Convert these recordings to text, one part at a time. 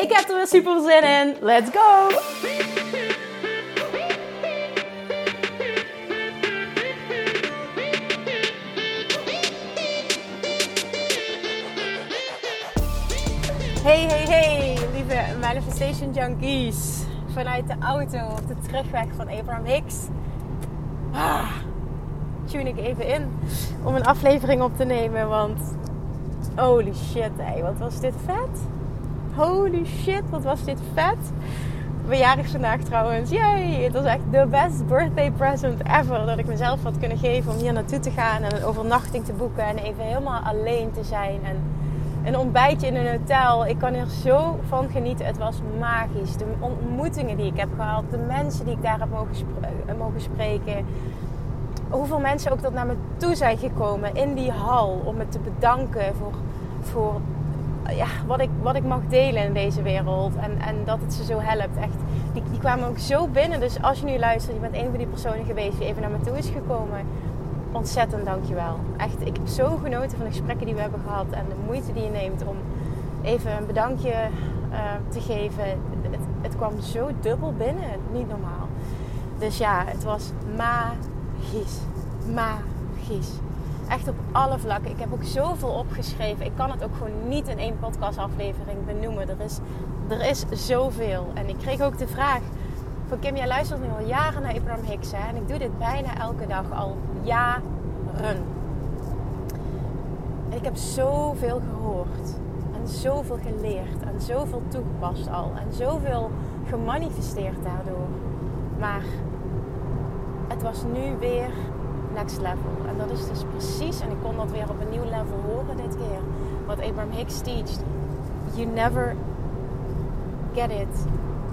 Ik heb er weer super zin in. Let's go! Hey, hey, hey, lieve Manifestation Junkies. Vanuit de auto op de terugweg van Abraham Hicks. Ah, tune ik even in om een aflevering op te nemen. Want holy shit, hey, wat was dit vet? Holy shit, wat was dit vet. Bejarig vandaag trouwens. Yay! Het was echt de best birthday present ever. Dat ik mezelf had kunnen geven om hier naartoe te gaan. En een overnachting te boeken. En even helemaal alleen te zijn. En een ontbijtje in een hotel. Ik kan er zo van genieten. Het was magisch. De ontmoetingen die ik heb gehad. De mensen die ik daar heb mogen, mogen spreken. Hoeveel mensen ook dat naar me toe zijn gekomen in die hal. Om me te bedanken voor, voor ja, wat, ik, wat ik mag delen in deze wereld. En, en dat het ze zo helpt. Echt, die, die kwamen ook zo binnen. Dus als je nu luistert, je bent een van die personen geweest die even naar me toe is gekomen. Ontzettend dankjewel. Echt, ik heb zo genoten van de gesprekken die we hebben gehad. En de moeite die je neemt om even een bedankje uh, te geven. Het, het kwam zo dubbel binnen. Niet normaal. Dus ja, het was magisch. Magisch. Echt op alle vlakken. Ik heb ook zoveel opgeschreven. Ik kan het ook gewoon niet in één podcastaflevering benoemen. Er is, er is zoveel. En ik kreeg ook de vraag van Kim, jij luistert nu al jaren naar Abraham Hicks. En ik doe dit bijna elke dag al jaren. En ik heb zoveel gehoord. En zoveel geleerd. En zoveel toegepast al. En zoveel gemanifesteerd daardoor. Maar het was nu weer next level. Dat is dus precies, en ik kon dat weer op een nieuw level horen dit keer, wat Abraham Hicks teacht. You never get it.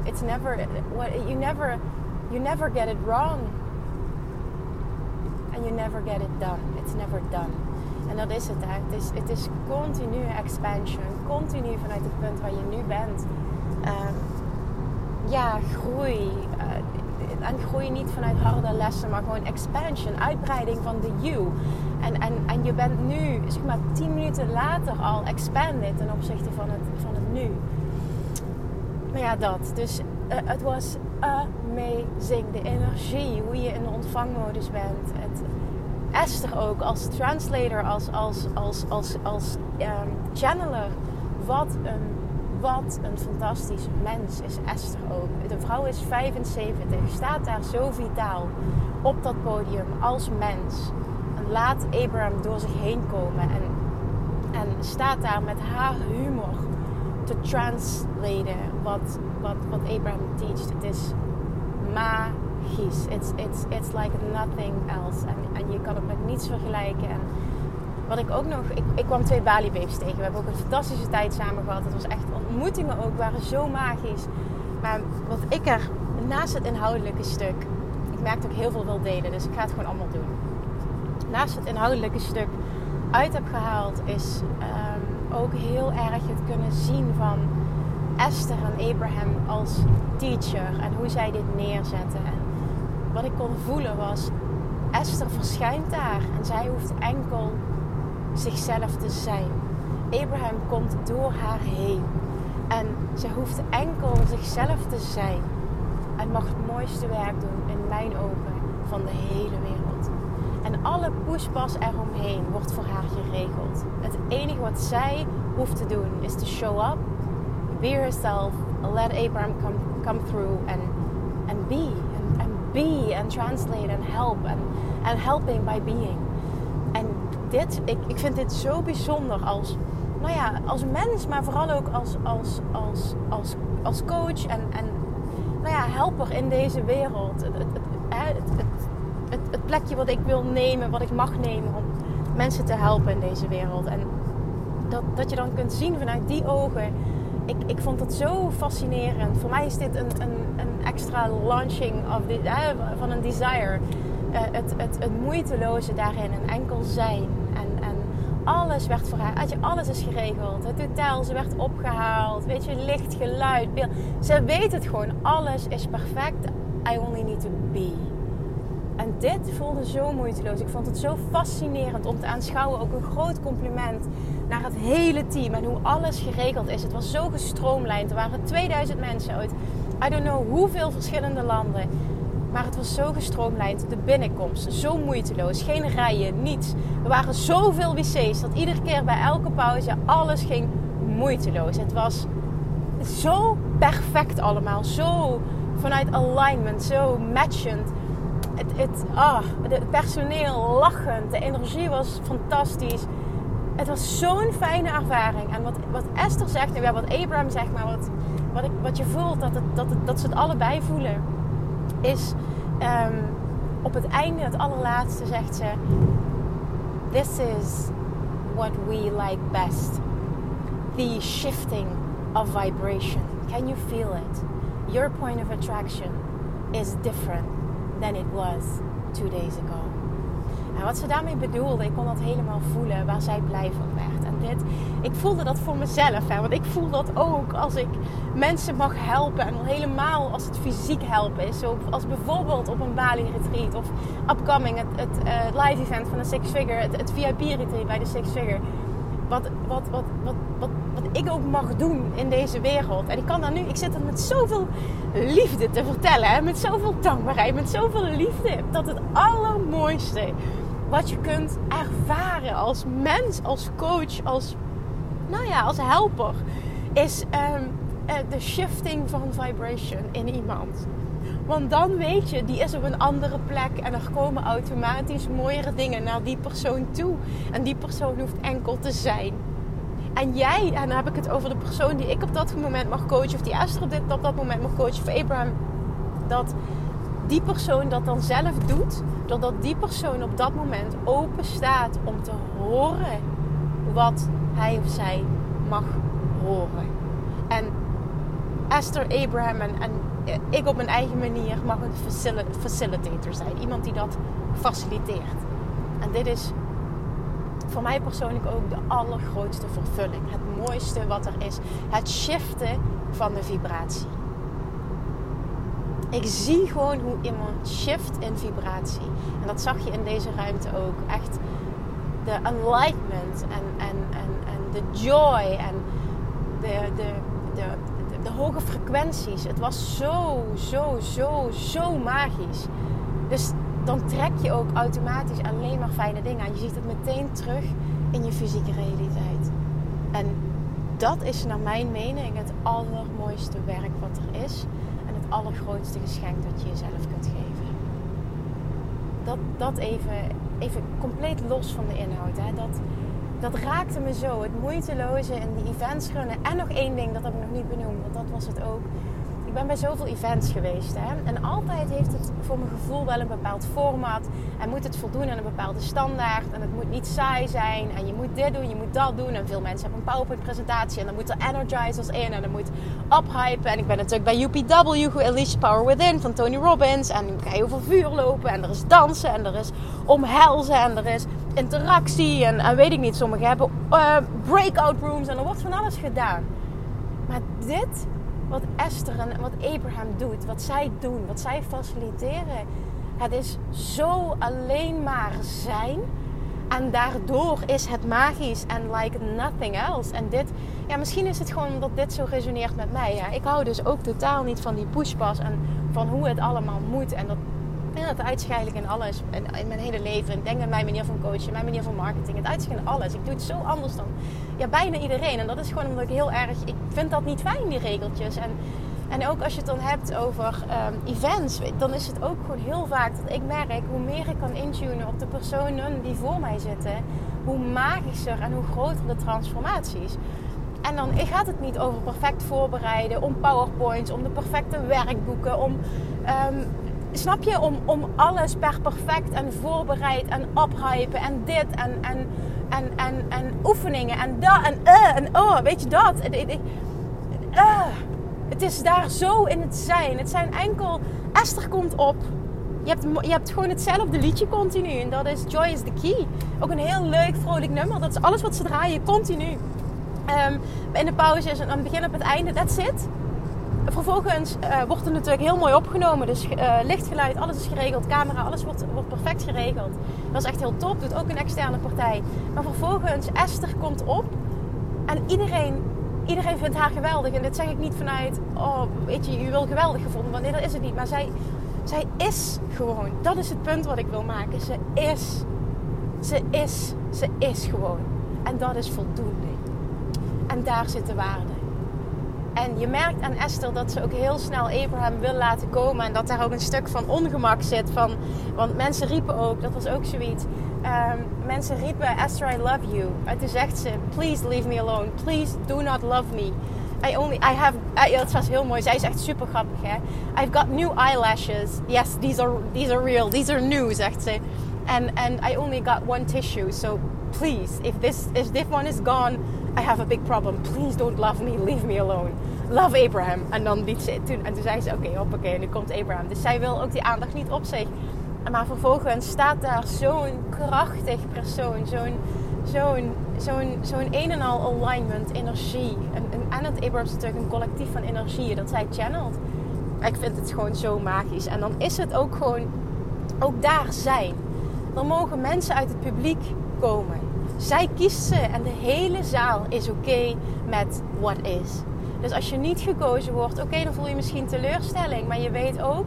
It's never, you never, you never get it wrong. And you never get it done. It's never done. En dat is het. Hè. Het, is, het is continue expansion. Continu vanuit het punt waar je nu bent. Um, ja, groei. En groei niet vanuit harde lessen, maar gewoon expansion, uitbreiding van de you. En, en, en je bent nu, zeg maar, tien minuten later al expanded ten opzichte van het, van het nu. Maar ja, dat. Dus uh, het was amazing. De energie, hoe je in de ontvangmodus bent. Het, Esther ook als translator, als, als, als, als, als um, channeler. Wat een wat een fantastisch mens is Esther ook. De vrouw is 75, staat daar zo vitaal op dat podium als mens. En laat Abraham door zich heen komen en, en staat daar met haar humor te translaten wat, wat, wat Abraham teacht. Het is magisch. It's, it's, it's like nothing else. En, je kan het met niets vergelijken. En, wat ik ook nog, ik, ik kwam twee Bali babes tegen. We hebben ook een fantastische tijd samen gehad. Het was echt ontmoetingen ook waren zo magisch. Maar wat ik er naast het inhoudelijke stuk, ik merkte ook heel veel wil delen, dus ik ga het gewoon allemaal doen. Naast het inhoudelijke stuk uit heb gehaald, is um, ook heel erg het kunnen zien van Esther en Abraham als teacher en hoe zij dit neerzetten. En wat ik kon voelen was, Esther verschijnt daar en zij hoeft enkel zichzelf te zijn. Abraham komt door haar heen. En ze hoeft enkel zichzelf te zijn. En mag het mooiste werk doen in mijn ogen van de hele wereld. En alle pushpas eromheen wordt voor haar geregeld. Het enige wat zij hoeft te doen is te show up, be herself, let Abraham come, come through and, and be. And, and be and translate and help. And, and helping by being. Dit, ik, ik vind dit zo bijzonder als, nou ja, als mens, maar vooral ook als, als, als, als, als coach en, en nou ja, helper in deze wereld. Het, het, het, het, plekje wat ik wil nemen, wat ik mag nemen om mensen te helpen in deze wereld. En dat, dat je dan kunt zien vanuit die ogen ik, ik vond het zo fascinerend. Voor mij is dit een, een, een extra launching of the, van een desire. Uh, het, het, het moeiteloze daarin en enkel zijn. Alles werd voor haar. Je, alles is geregeld. Het hotel, ze werd opgehaald. Weet je, licht, geluid, beeld. Ze weet het gewoon. Alles is perfect. I only need to be. En dit voelde zo moeiteloos. Ik vond het zo fascinerend om te aanschouwen. Ook een groot compliment naar het hele team en hoe alles geregeld is. Het was zo gestroomlijnd. Er waren 2000 mensen uit, I don't know hoeveel verschillende landen. Maar het was zo gestroomlijnd. De binnenkomst, zo moeiteloos. Geen rijen, niets. Er waren zoveel wc's dat iedere keer bij elke pauze alles ging moeiteloos. Het was zo perfect allemaal. Zo vanuit alignment, zo matchend het, het, ah, het personeel lachend, de energie was fantastisch. Het was zo'n fijne ervaring. En wat, wat Esther zegt, en wat Abraham zegt, maar wat, wat, ik, wat je voelt, dat, het, dat, het, dat ze het allebei voelen, is um, op het einde, het allerlaatste, zegt ze: This is what we like best. The shifting of vibration. Can you feel it? Your point of attraction is different than it was two days ago. En wat ze daarmee bedoelde, ik kon dat helemaal voelen waar zij blij van werd. Ik voelde dat voor mezelf. Hè, want ik voel dat ook als ik mensen mag helpen. En helemaal als het fysiek helpen is. Zo als bijvoorbeeld op een Bali retreat. Of upcoming, het, het uh, live event van de Six Figure. Het, het VIP retreat bij de Six Figure wat, wat, wat, wat, wat, wat ik ook mag doen in deze wereld. En ik kan dan nu, ik zit er met zoveel liefde te vertellen. Hè? Met zoveel dankbaarheid, met zoveel liefde. Dat het allermooiste wat je kunt ervaren als mens, als coach, als, nou ja, als helper, is um, de shifting van vibration in iemand. Want dan weet je, die is op een andere plek en er komen automatisch mooiere dingen naar die persoon toe. En die persoon hoeft enkel te zijn. En jij, en dan heb ik het over de persoon die ik op dat moment mag coachen, of die Esther op, dit, op dat moment mag coachen, of Abraham, dat die persoon dat dan zelf doet, doordat die persoon op dat moment open staat om te horen wat hij of zij mag horen. En Esther, Abraham en, en ik op mijn eigen manier mag een facilitator zijn. Iemand die dat faciliteert. En dit is voor mij persoonlijk ook de allergrootste vervulling. Het mooiste wat er is. Het shiften van de vibratie. Ik zie gewoon hoe iemand shift in vibratie. En dat zag je in deze ruimte ook. Echt de enlightenment en, en, en, en de joy en de, de, de, de hoge frequenties. Het was zo, zo, zo, zo magisch. Dus dan trek je ook automatisch alleen maar fijne dingen aan. Je ziet het meteen terug in je fysieke realiteit. En dat is naar mijn mening het allermooiste werk wat er is. En allergrootste geschenk dat je jezelf kunt geven. Dat, dat even, even compleet los van de inhoud. Hè. Dat, dat raakte me zo. Het moeiteloze in die events runnen. En nog één ding, dat heb ik nog niet benoemd, want dat was het ook. Ik ben bij zoveel events geweest. Hè? En altijd heeft het voor mijn gevoel wel een bepaald format. En moet het voldoen aan een bepaalde standaard. En het moet niet saai zijn. En je moet dit doen, je moet dat doen. En veel mensen hebben een PowerPoint-presentatie. En dan moet er energizers in. En dan moet uphypen. En ik ben natuurlijk bij UPW, Unleash Power Within van Tony Robbins. En dan ga je over vuur lopen. En er is dansen. En er is omhelzen. En er is interactie en, en weet ik niet. Sommigen hebben uh, breakout rooms en er wordt van alles gedaan. Maar dit, wat Esther en wat Abraham doet, wat zij doen, wat zij faciliteren, het is zo alleen maar zijn. En daardoor is het magisch en like nothing else. En dit, ja, misschien is het gewoon omdat dit zo resoneert met mij. Ja. Ik hou dus ook totaal niet van die pushpas en van hoe het allemaal moet. En dat dat uitschijnlijk in alles. In, mijn hele leven. Ik denk met mijn manier van coachen, mijn manier van marketing. Het uitschijnt in alles. Ik doe het zo anders dan ja, bijna iedereen. En dat is gewoon omdat ik heel erg... Ik vind dat niet fijn, die regeltjes. En, en ook als je het dan hebt over um, events. Dan is het ook gewoon heel vaak dat ik merk... Hoe meer ik kan intunen op de personen die voor mij zitten... Hoe magischer en hoe groter de transformaties. En dan gaat het niet over perfect voorbereiden, om powerpoints, om de perfecte werkboeken, om um, snap je? Om, om alles per perfect en voorbereid en ophypen en dit en, en, en, en, en oefeningen en dat en uh, en oh, weet je dat? uh, het is daar zo in het zijn. Het zijn enkel, Esther komt op. Je hebt, je hebt gewoon hetzelfde liedje continu. En dat is Joy is the Key. Ook een heel leuk, vrolijk nummer. Dat is alles wat ze draaien, continu. Um, in de pauzes en aan het begin op het einde, that's it. Vervolgens uh, wordt het natuurlijk heel mooi opgenomen. Dus uh, lichtgeluid, alles is geregeld. Camera, alles wordt, wordt perfect geregeld. Dat is echt heel top. Doet ook een externe partij. Maar vervolgens, Esther komt op. En iedereen, iedereen vindt haar geweldig. En dit zeg ik niet vanuit, oh, weet je, je wil geweldig gevonden. Want nee, dat is het niet. Maar zij, zij is gewoon. Dat is het punt wat ik wil maken. Ze is. Ze is. Ze is gewoon. En dat is voldoende. En daar zit de waarde. En je merkt aan Esther dat ze ook heel snel Abraham wil laten komen. En dat daar ook een stuk van ongemak zit. Van, want mensen riepen ook, dat was ook zoiets. Um, mensen riepen Esther, I love you. En toen zegt ze, please leave me alone. Please do not love me. I only, I have, uh, dat was heel mooi. Zij is echt super grappig, hè. I've got new eyelashes. Yes, these are, these are real. These are new, zegt ze. And, and I only got one tissue. So please, if this, if this one is gone, I have a big problem. Please don't love me. Leave me alone. Love Abraham. En dan liet ze toen, en toen zei ze: Oké, okay, hoppakee, en nu komt Abraham. Dus zij wil ook die aandacht niet op zich. Maar vervolgens staat daar zo'n krachtig persoon, zo'n zo'n zo'n zo'n een en al alignment, energie. En, en, en het Abraham is natuurlijk een collectief van energie dat zij channelt. Ik vind het gewoon zo magisch. En dan is het ook gewoon, ook daar zijn. Dan mogen mensen uit het publiek komen. Zij kiest ze en de hele zaal is oké met wat is. Dus als je niet gekozen wordt, oké, dan voel je misschien teleurstelling. Maar je weet ook,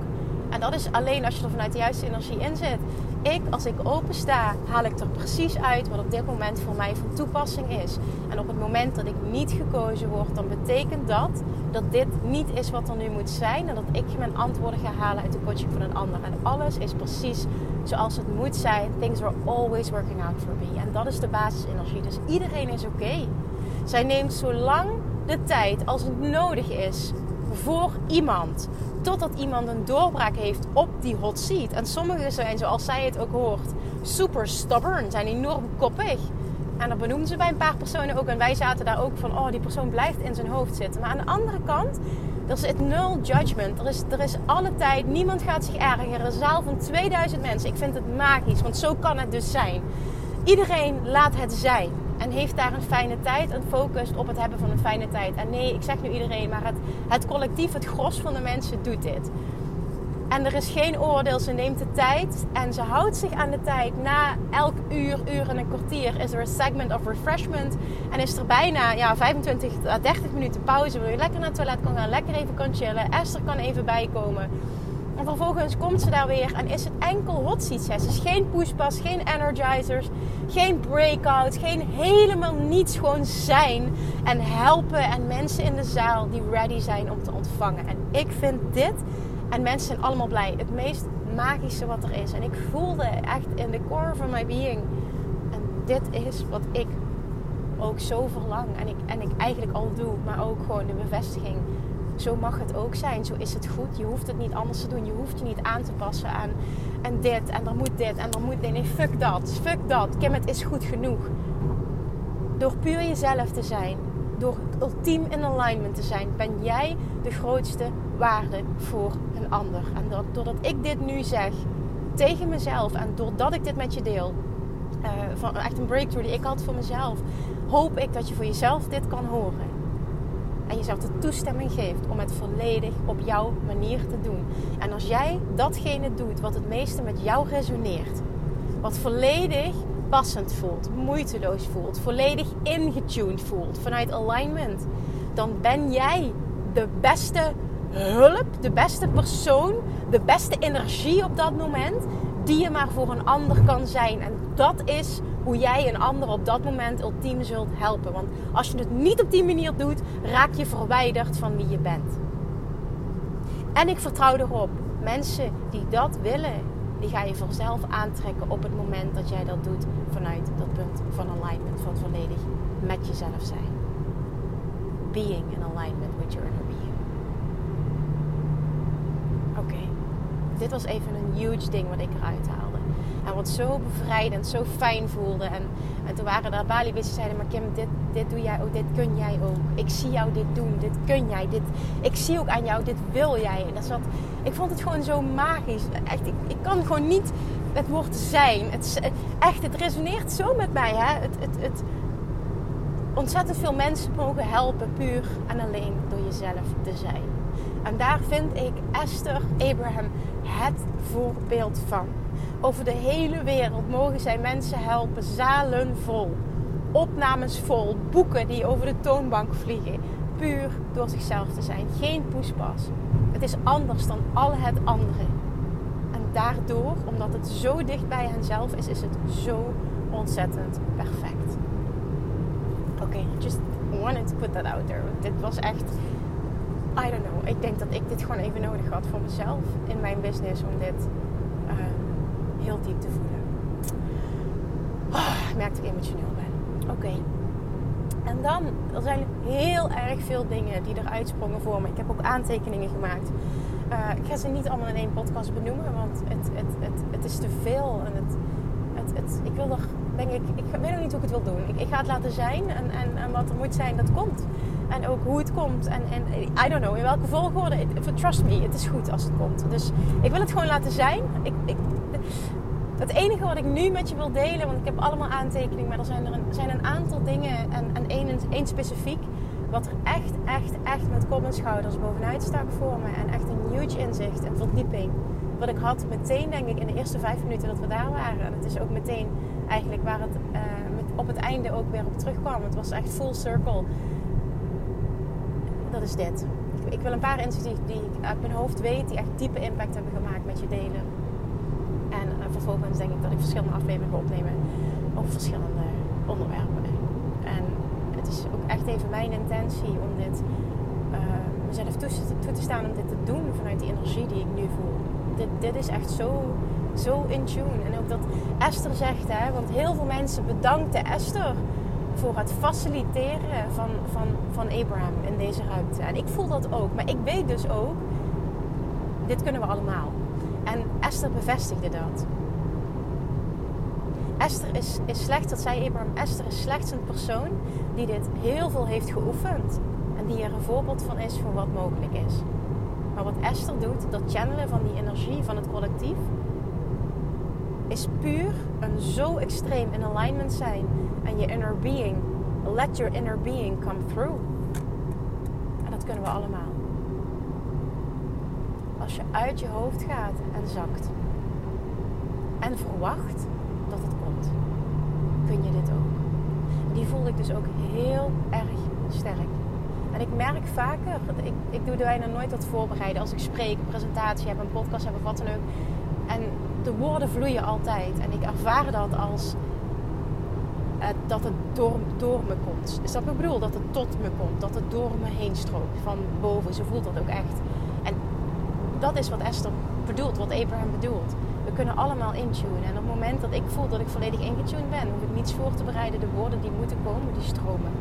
en dat is alleen als je er vanuit de juiste energie in zit. Ik, als ik open sta, haal ik er precies uit wat op dit moment voor mij van toepassing is. En op het moment dat ik niet gekozen word, dan betekent dat dat dit niet is wat er nu moet zijn. En dat ik mijn antwoorden ga halen uit de coaching van een ander. En alles is precies zoals het moet zijn. Things are always working out for me. En dat is de basisenergie. Dus iedereen is oké. Zij neemt zo lang de tijd als het nodig is voor iemand. Totdat iemand een doorbraak heeft op die hot seat. En sommigen zijn, zoals zij het ook hoort, super stubborn, zijn enorm koppig. En dat benoemden ze bij een paar personen ook. En wij zaten daar ook van, oh, die persoon blijft in zijn hoofd zitten. Maar aan de andere kant, er zit nul judgment. Er is, er is alle tijd, niemand gaat zich ergeren. Een zaal van 2000 mensen. Ik vind het magisch, want zo kan het dus zijn. Iedereen laat het zijn en heeft daar een fijne tijd en focust op het hebben van een fijne tijd. En nee, ik zeg nu iedereen, maar het, het collectief, het gros van de mensen doet dit. En er is geen oordeel. Ze neemt de tijd en ze houdt zich aan de tijd. Na elk uur, uur en een kwartier is er een segment of refreshment. En is er bijna ja, 25 à 30 minuten pauze. Waar je lekker naar het toilet kan gaan, lekker even kan chillen. Esther kan even bijkomen. En vervolgens komt ze daar weer en is het enkel hot seat sessies. Geen pushpas, geen energizers, geen breakout, geen helemaal niets. Gewoon zijn en helpen en mensen in de zaal die ready zijn om te ontvangen. En ik vind dit, en mensen zijn allemaal blij, het meest magische wat er is. En ik voelde echt in de core van my being. En dit is wat ik ook zo verlang. En ik, en ik eigenlijk al doe, maar ook gewoon de bevestiging zo mag het ook zijn. Zo is het goed. Je hoeft het niet anders te doen. Je hoeft je niet aan te passen aan en dit en dan moet dit en dan moet dit. Nee, fuck dat. Fuck dat. Kim, het is goed genoeg. Door puur jezelf te zijn, door ultiem in alignment te zijn, ben jij de grootste waarde voor een ander. En dat, doordat ik dit nu zeg tegen mezelf en doordat ik dit met je deel, uh, van echt een breakthrough die ik had voor mezelf, hoop ik dat je voor jezelf dit kan horen en jezelf de toestemming geeft om het volledig op jouw manier te doen. En als jij datgene doet wat het meeste met jou resoneert, wat volledig passend voelt, moeiteloos voelt, volledig ingetuned voelt vanuit alignment, dan ben jij de beste hulp, de beste persoon, de beste energie op dat moment die je maar voor een ander kan zijn. En dat is hoe jij een ander op dat moment ultiem zult helpen. Want als je het niet op die manier doet, raak je verwijderd van wie je bent. En ik vertrouw erop, mensen die dat willen, die ga je vanzelf aantrekken op het moment dat jij dat doet vanuit dat punt van alignment, van volledig met jezelf zijn. Being in alignment with your inner being. Oké, dit was even een huge ding wat ik eruit haalde. Wat zo bevrijdend, zo fijn voelde. En, en toen waren er Bali zeiden, maar Kim, dit, dit doe jij ook, dit kun jij ook. Ik zie jou dit doen, dit kun jij. Dit, ik zie ook aan jou, dit wil jij. En dat zat, ik vond het gewoon zo magisch. Echt, ik, ik kan gewoon niet het woord zijn. Het, echt, het resoneert zo met mij. Hè? Het, het, het, ontzettend veel mensen mogen helpen puur en alleen door jezelf te zijn. En daar vind ik Esther Abraham het voorbeeld van. Over de hele wereld mogen zij mensen helpen, zalen vol, opnames vol, boeken die over de toonbank vliegen. Puur door zichzelf te zijn. Geen poespas. Het is anders dan al het andere. En daardoor, omdat het zo dicht bij henzelf is, is het zo ontzettend perfect. Oké, okay, just wanted to put that out there. Dit was echt I don't know. Ik denk dat ik dit gewoon even nodig had voor mezelf in mijn business om dit heel diep te voelen. Oh, ik merk dat ik emotioneel ben. Oké. En dan, er zijn heel erg veel dingen die eruit sprongen voor me. Ik heb ook aantekeningen gemaakt. Uh, ik ga ze niet allemaal in één podcast benoemen, want het, het, het, het is te veel. En het, het, het, ik wil er, denk ik, ik weet nog niet hoe ik het wil doen. Ik, ik ga het laten zijn en, en, en wat er moet zijn, dat komt. En ook hoe het komt. En, en I don't know in welke volgorde. Trust me, het is goed als het komt. Dus ik wil het gewoon laten zijn. Ik, ik, het enige wat ik nu met je wil delen, want ik heb allemaal aantekeningen, maar er zijn er een, zijn een aantal dingen en, en één, specifiek, wat er echt, echt, echt met kop en schouders bovenuit stak voor me. En echt een huge inzicht en verdieping. Wat ik had meteen, denk ik, in de eerste vijf minuten dat we daar waren. En het is ook meteen eigenlijk waar het uh, op het einde ook weer op terugkwam. Het was echt full circle dat is dit. Ik, wil een paar inzichten die ik uit mijn hoofd weet, die echt diepe impact hebben gemaakt met je delen. En uh, vervolgens denk ik dat ik verschillende afleveringen opnemen over verschillende onderwerpen. En het is ook echt even mijn intentie om dit uh, mezelf toe, toe, te staan om dit te doen vanuit die energie die ik nu voel. Dit, dit is echt zo, zo in tune. En ook dat Esther zegt, hè, want heel veel mensen bedankten Esther voor het faciliteren van, van, van Abraham in deze ruimte. En ik voel dat ook. Maar ik weet dus ook, dit kunnen we allemaal. En Esther bevestigde dat. Esther is, is slechts, dat zei Abraham, Esther is slechts een persoon die dit heel veel heeft geoefend. En die er een voorbeeld van is voor wat mogelijk is. Maar wat Esther doet, dat channelen van die energie van het collectief, is puur een zo extreem in alignment zijn en je inner being. Let your inner being come through. En dat kunnen we allemaal. Als je uit je hoofd gaat en zakt. En verwacht dat het komt. Kun je dit ook. Die voelde ik dus ook heel erg sterk. En ik merk vaker, ik, ik doe bijna nooit wat voorbereiden. Als ik spreek, een presentatie heb, een podcast heb of wat dan ook. En de woorden vloeien altijd. En ik ervaar dat als uh, dat het door, door me komt. Is dat ik bedoel? Dat het tot me komt. Dat het door me heen stroomt. Van boven. Zo voelt dat ook echt. Dat is wat Esther bedoelt. Wat Abraham bedoelt. We kunnen allemaal intunen. En op het moment dat ik voel dat ik volledig ingetuned ben, hoef ik niets voor te bereiden. De woorden die moeten komen, die stromen.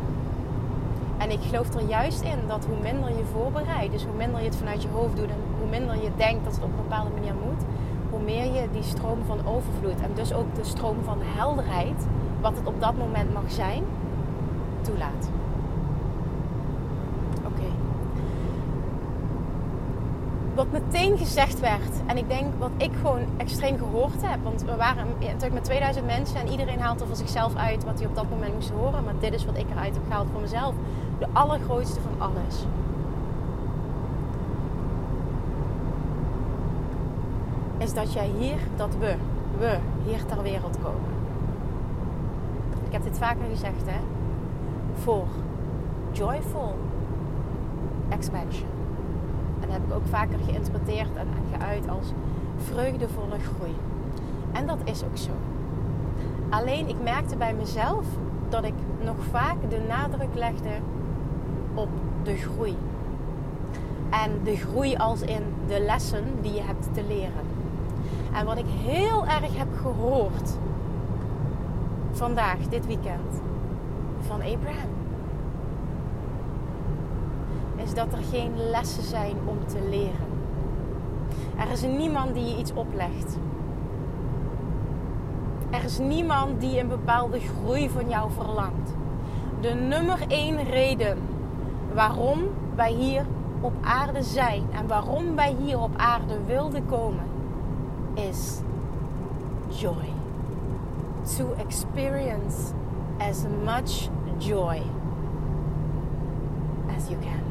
En ik geloof er juist in dat hoe minder je voorbereidt, dus hoe minder je het vanuit je hoofd doet en hoe minder je denkt dat het op een bepaalde manier moet, hoe meer je die stroom van overvloed en dus ook de stroom van helderheid wat het op dat moment mag zijn, toelaat. Oké. Meteen gezegd werd, en ik denk wat ik gewoon extreem gehoord heb, want we waren natuurlijk met 2000 mensen en iedereen haalt er voor zichzelf uit wat hij op dat moment moest horen, maar dit is wat ik eruit heb gehaald voor mezelf. De allergrootste van alles. Is dat jij hier, dat we, we hier ter wereld komen ik heb dit vaker gezegd, hè. Voor joyful expansion. Dat heb ik ook vaker geïnterpreteerd en geuit als vreugdevolle groei. En dat is ook zo. Alleen ik merkte bij mezelf dat ik nog vaak de nadruk legde op de groei. En de groei als in de lessen die je hebt te leren. En wat ik heel erg heb gehoord vandaag, dit weekend, van Abraham. Is dat er geen lessen zijn om te leren. Er is niemand die je iets oplegt. Er is niemand die een bepaalde groei van jou verlangt. De nummer één reden waarom wij hier op aarde zijn en waarom wij hier op aarde wilden komen is joy. To experience as much joy as you can.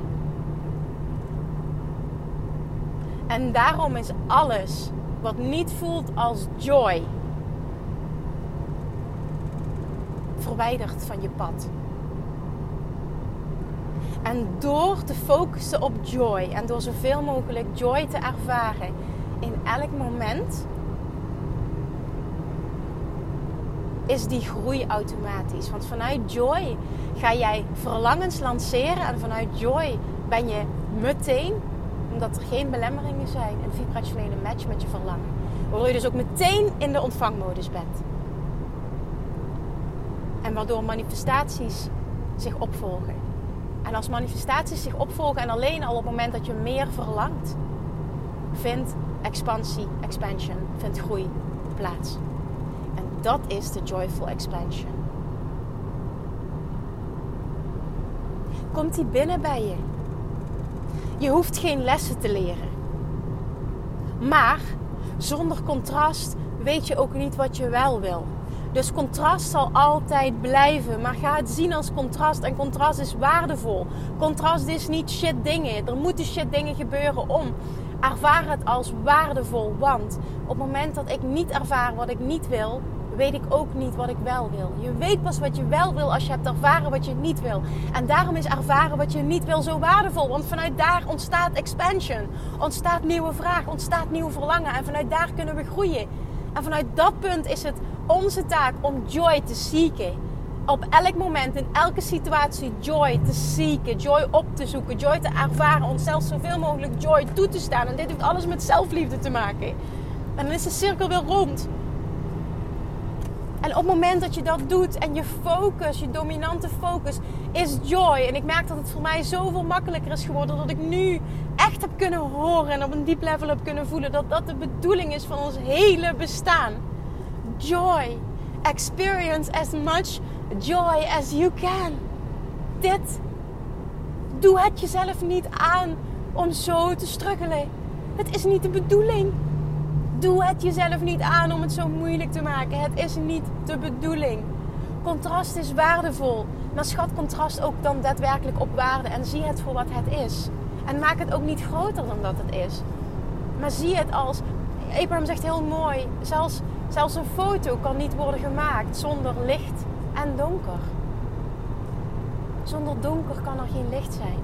En daarom is alles wat niet voelt als joy verwijderd van je pad. En door te focussen op joy en door zoveel mogelijk joy te ervaren in elk moment, is die groei automatisch. Want vanuit joy ga jij verlangens lanceren en vanuit joy ben je meteen, omdat er geen belemmeringen zijn, een vibrationele match met je verlangen. Waardoor je dus ook meteen in de ontvangmodus bent. En waardoor manifestaties zich opvolgen. En als manifestaties zich opvolgen en alleen al op het moment dat je meer verlangt, vindt expansie, expansion, vindt groei plaats. En dat is de joyful expansion. Komt die binnen bij je? Je hoeft geen lessen te leren. Maar zonder contrast weet je ook niet wat je wel wil. Dus contrast zal altijd blijven. Maar ga het zien als contrast. En contrast is waardevol. Contrast is niet shit dingen. Er moeten shit dingen gebeuren om. Ervaar het als waardevol. Want op het moment dat ik niet ervaar wat ik niet wil, weet ik ook niet wat ik wel wil. Je weet pas wat je wel wil als je hebt ervaren wat je niet wil. En daarom is ervaren wat je niet wil zo waardevol. Want vanuit daar ontstaat expansion. Ontstaat nieuwe vraag, ontstaat nieuw verlangen. En vanuit daar kunnen we groeien. En vanuit dat punt is het onze taak om joy te zieken. Op elk moment, in elke situatie, joy te zieken, joy op te zoeken, joy te ervaren, onszelf zoveel mogelijk joy toe te staan. En dit heeft alles met zelfliefde te maken. En dan is de cirkel weer rond. En op het moment dat je dat doet en je focus, je dominante focus, is joy. En ik merk dat het voor mij zoveel makkelijker is geworden. Dat ik nu echt heb kunnen horen en op een diep level heb kunnen voelen dat dat de bedoeling is van ons hele bestaan joy. Experience as much joy as you can. Dit. Doe het jezelf niet aan om zo te struggelen. Het is niet de bedoeling. Doe het jezelf niet aan om het zo moeilijk te maken. Het is niet de bedoeling. Contrast is waardevol. Maar schat contrast ook dan daadwerkelijk op waarde en zie het voor wat het is. En maak het ook niet groter dan dat het is. Maar zie het als. Abraham zegt heel mooi. Zelfs Zelfs een foto kan niet worden gemaakt zonder licht en donker. Zonder donker kan er geen licht zijn.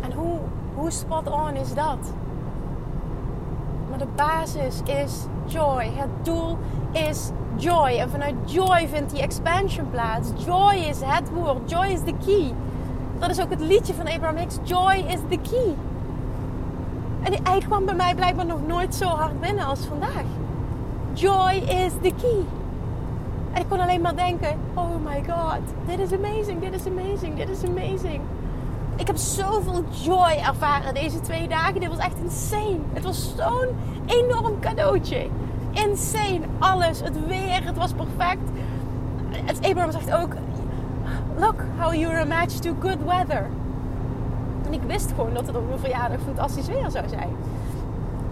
En hoe, hoe spot on is dat? De basis is joy. Het doel is joy. En vanuit joy vindt die expansion plaats. Joy is het woord. Joy is the key. Dat is ook het liedje van Abraham Hicks. Joy is the key. En hij kwam bij mij blijkbaar nog nooit zo hard binnen als vandaag. Joy is the key. En ik kon alleen maar denken: oh my god, dit is amazing, dit is amazing, dit is amazing. Ik heb zoveel joy ervaren deze twee dagen. Dit was echt insane. Het was zo'n enorm cadeautje. Insane. Alles. Het weer. Het was perfect. Het Abraham zegt ook: Look how you're a match to good weather. En ik wist gewoon dat het op mijn verjaardag fantastisch weer zou zijn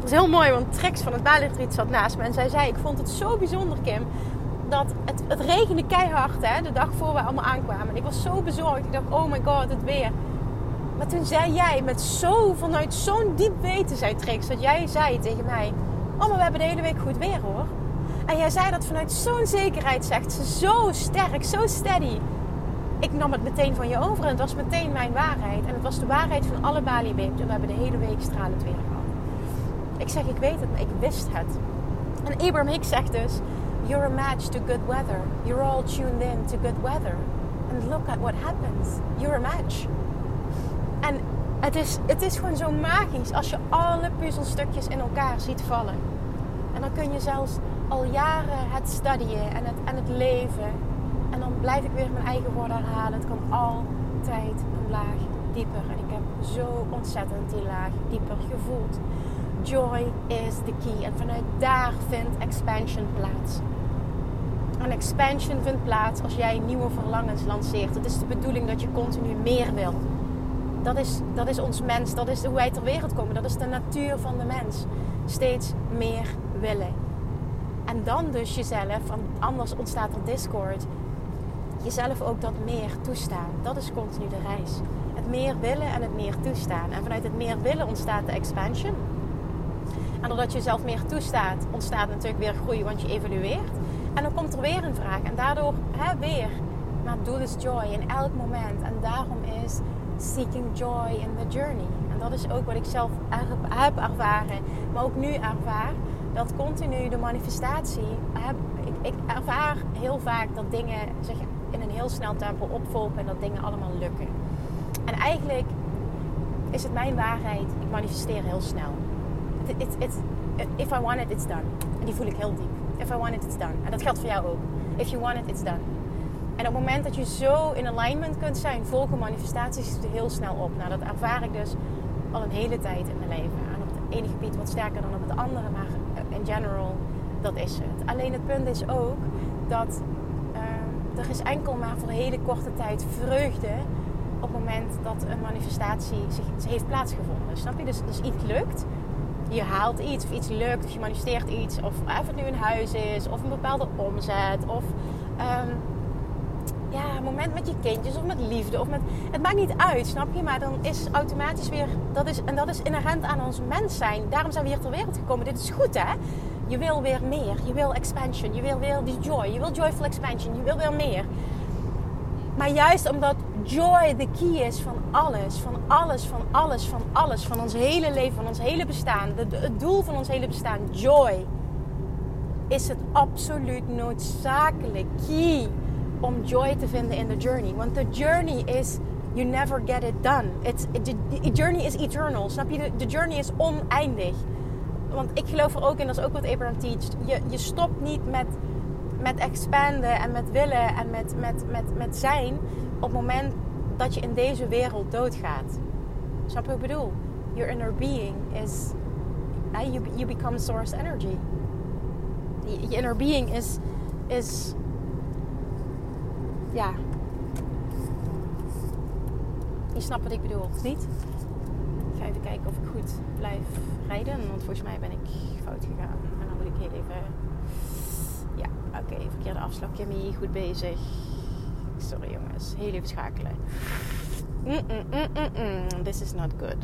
is heel mooi, want Trex van het Bali zat naast me. En zij zei, ik vond het zo bijzonder, Kim, dat het, het regende keihard hè, de dag voor we allemaal aankwamen. En ik was zo bezorgd. Ik dacht, oh my god, het weer. Maar toen zei jij, met zo, vanuit zo'n diep weten, zei Trix, dat jij zei tegen mij... Oh, maar we hebben de hele week goed weer, hoor. En jij zei dat vanuit zo'n zekerheid, zegt ze. Zo sterk, zo steady. Ik nam het meteen van je over en het was meteen mijn waarheid. En het was de waarheid van alle Bali-babes. En we hebben de hele week stralend weer gehad. Ik zeg, ik weet het, maar ik wist het. En Abraham Hicks zegt dus: You're a match to good weather. You're all tuned in to good weather. And look at what happens. You're a match. En het is, het is gewoon zo magisch als je alle puzzelstukjes in elkaar ziet vallen. En dan kun je zelfs al jaren het studeren en het, en het leven. En dan blijf ik weer mijn eigen woorden herhalen. Het kan altijd een laag dieper. En ik heb zo ontzettend die laag dieper gevoeld Joy is the key. En vanuit daar vindt expansion plaats. En expansion vindt plaats als jij nieuwe verlangens lanceert. Het is de bedoeling dat je continu meer wil. Dat is, dat is ons mens, dat is hoe wij ter wereld komen. Dat is de natuur van de mens. Steeds meer willen. En dan dus jezelf, want anders ontstaat er discord. Jezelf ook dat meer toestaan. Dat is continu de reis. Het meer willen en het meer toestaan. En vanuit het meer willen ontstaat de expansion. En doordat je jezelf meer toestaat, ontstaat natuurlijk weer groei, want je evolueert. En dan komt er weer een vraag. En daardoor hè, weer. Maar doel is joy in elk moment. En daarom is seeking joy in the journey. En dat is ook wat ik zelf heb ervaren, maar ook nu ervaar. Dat continu de manifestatie. Ik, ik ervaar heel vaak dat dingen zich in een heel snel tempo opvolgen en dat dingen allemaal lukken. En eigenlijk is het mijn waarheid. Ik manifesteer heel snel. If I want it, it's done. En die voel ik heel diep. If I want it, it's done. En dat geldt voor jou ook. If you want it, it's done. En op het moment dat je zo in alignment kunt zijn, volgen manifestaties het heel snel op. Nou, dat ervaar ik dus al een hele tijd in mijn leven. En op het ene gebied wat sterker dan op het andere, maar in general, dat is het. Alleen het punt is ook dat uh, er is enkel maar voor hele korte tijd vreugde op het moment dat een manifestatie zich heeft plaatsgevonden. Snap je? Dus, dus iets lukt je haalt iets of iets lukt of je manifesteert iets. Of, of het nu een huis is of een bepaalde omzet of um, ja, moment met je kindjes of met liefde. Of met, het maakt niet uit, snap je? Maar dan is automatisch weer, dat is, en dat is inherent aan ons mens zijn. Daarom zijn we hier ter wereld gekomen. Dit is goed hè? Je wil weer meer. Je wil expansion. Je wil weer die joy. Je wil joyful expansion. Je wil weer meer. Maar juist omdat joy de key is van alles, van alles, van alles, van alles, van ons hele leven, van ons hele bestaan, het doel van ons hele bestaan, joy, is het absoluut noodzakelijk key om joy te vinden in de journey. Want de journey is, you never get it done. It's, the journey is eternal, snap je? De journey is oneindig. Want ik geloof er ook in, dat is ook wat Abraham teacht, je, je stopt niet met met expanden en met willen en met, met, met, met zijn op het moment dat je in deze wereld doodgaat. Snap je wat ik bedoel? Your inner being is. you, you become source energy. Je inner being is. is ja. Je snapt wat ik bedoel, niet? Ik ga even kijken of ik goed blijf rijden. Want volgens mij ben ik fout gegaan. En dan moet ik heel even Oké, okay, verkeerde afslag. Kimmy, goed bezig. Sorry jongens, heel even schakelen. Mm -mm, This is not good.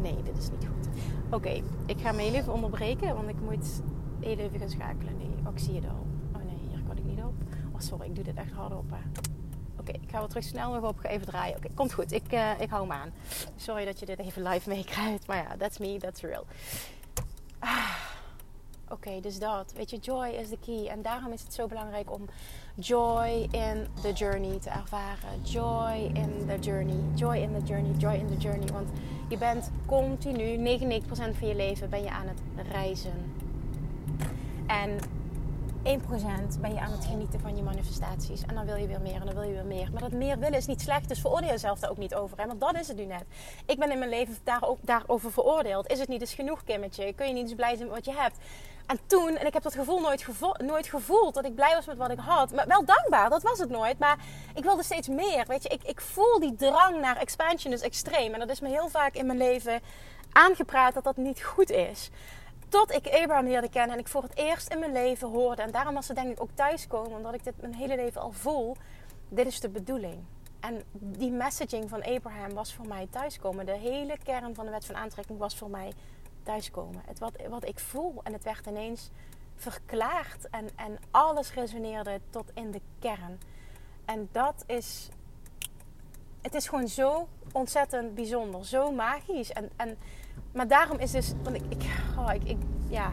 Nee, dit is niet goed. Oké, ik ga me heel even onderbreken, want ik moet heel even gaan schakelen. Nee, ik zie het al. Oh nee, hier kan ik niet op. Oh, sorry, ik doe dit echt hard op. Oké, ik ga wel terug snel nog op. Even draaien. Oké, komt goed. Ik, uh, ik hou me aan. Sorry dat je dit even live meekrijgt. Maar ja, that's me, that's real. Ah. Oké, dus dat. Weet je, joy is de key. En daarom is het zo belangrijk om joy in the journey te ervaren. Joy in the journey. Joy in the journey. Joy in the journey. Want je bent continu, 99% van je leven ben je aan het reizen. En 1% ben je aan het genieten van je manifestaties. En dan wil je weer meer en dan wil je weer meer. Maar dat meer willen is niet slecht, dus veroordeel jezelf daar ook niet over. Hè? Want dat is het nu net. Ik ben in mijn leven daar ook, daarover veroordeeld. Is het niet eens genoeg, Kimmetje? Kun je niet eens blij zijn met wat je hebt? En toen, en ik heb dat gevoel nooit, gevo nooit gevoeld dat ik blij was met wat ik had. Maar wel dankbaar, dat was het nooit. Maar ik wilde steeds meer. Weet je, ik, ik voel die drang naar expansion is extreem. En dat is me heel vaak in mijn leven aangepraat dat dat niet goed is. Tot ik Abraham leerde kennen en ik voor het eerst in mijn leven hoorde. En daarom was ze denk ik ook thuiskomen, omdat ik dit mijn hele leven al voel. Dit is de bedoeling. En die messaging van Abraham was voor mij thuiskomen. De hele kern van de wet van aantrekking was voor mij thuiskomen. Het wat, wat ik voel. En het werd ineens verklaard. En, en alles resoneerde tot in de kern. En dat is. Het is gewoon zo ontzettend bijzonder. Zo magisch. En, en, maar daarom is dus. Want ik, ik, oh, ik, ik ja,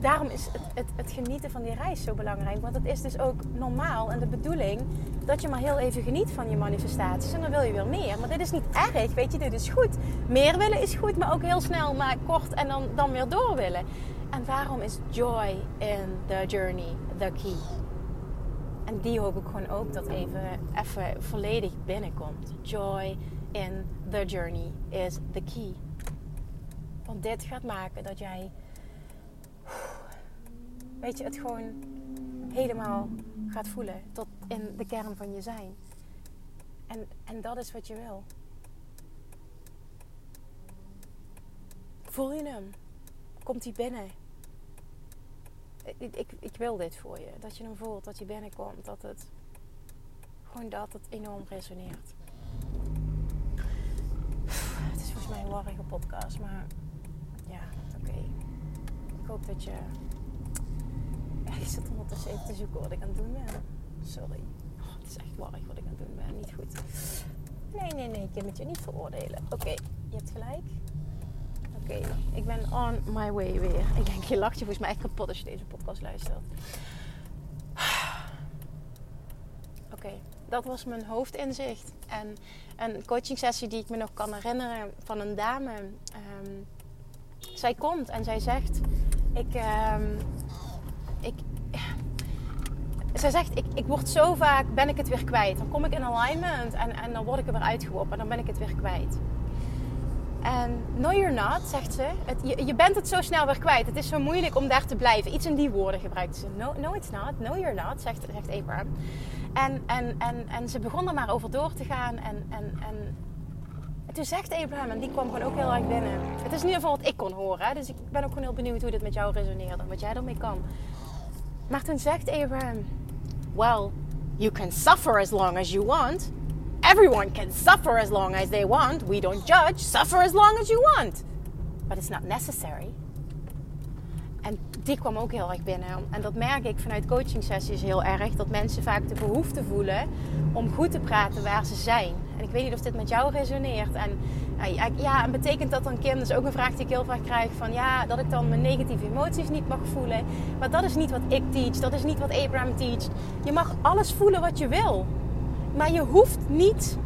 daarom is het, het, het, genieten van die reis zo belangrijk. Want het is dus ook normaal en de bedoeling dat je maar heel even geniet van je manifestaties. En dan wil je weer meer. Maar dit is niet erg, weet je, dit is goed. Meer willen is goed, maar ook heel snel, maar kort en dan, dan weer door willen. En waarom is joy in the journey the key? En die hoop ik gewoon ook dat even, even volledig binnenkomt. Joy in the journey is the key. Want dit gaat maken dat jij, weet je, het gewoon helemaal gaat voelen tot in de kern van je zijn. En, en dat is wat je wil. Voel je hem? Komt hij binnen? Ik, ik, wil dit voor je. Dat je hem voelt, dat hij binnenkomt. Dat het gewoon dat het enorm resoneert. Het is volgens mij een warrige podcast, maar hoop dat je. Ja, ik zit ondertussen even te zoeken wat ik aan het doen ben. Sorry. Oh, het is echt warrig wat ik aan het doen ben. Niet goed. Nee, nee, nee. Ik moet je niet veroordelen. Oké, je hebt gelijk. Oké, ik ben on my way weer. Ik denk, je lacht je volgens mij echt kapot als je deze podcast luistert. Oké, dat was mijn hoofdinzicht. En een coaching sessie die ik me nog kan herinneren van een dame. Ehm, zij komt en zij zegt: Ik. Um, ik zij zegt, ik, ik word zo vaak, ben ik het weer kwijt. Dan kom ik in alignment en, en dan word ik er weer uitgeworpen en dan ben ik het weer kwijt. En no you're not, zegt ze. Het, je, je, bent het zo snel weer kwijt. Het is zo moeilijk om daar te blijven. Iets in die woorden gebruikt ze. No, no it's not. No you're not, zegt, zegt Abraham. En, en, en, en ze begon er maar over door te gaan. En, en, en toen zegt Abraham, en die kwam gewoon ook heel erg binnen. Het is in ieder geval wat ik kon horen. Dus ik ben ook gewoon heel benieuwd hoe dit met jou resoneert. En wat jij ermee kan. Maar toen zegt Abraham... Well, you can suffer as long as you want... Everyone can suffer as long as they want. We don't judge. Suffer as long as you want. But it's not necessary. En die kwam ook heel erg binnen. En dat merk ik vanuit coaching sessies heel erg. Dat mensen vaak de behoefte voelen om goed te praten waar ze zijn. En ik weet niet of dit met jou resoneert. En ja, en betekent dat dan Kim? Dat is ook een vraag die ik heel vaak krijg. Van ja, dat ik dan mijn negatieve emoties niet mag voelen. Maar dat is niet wat ik teach. Dat is niet wat Abraham teach. Je mag alles voelen wat je wil. Maar je hoeft niet.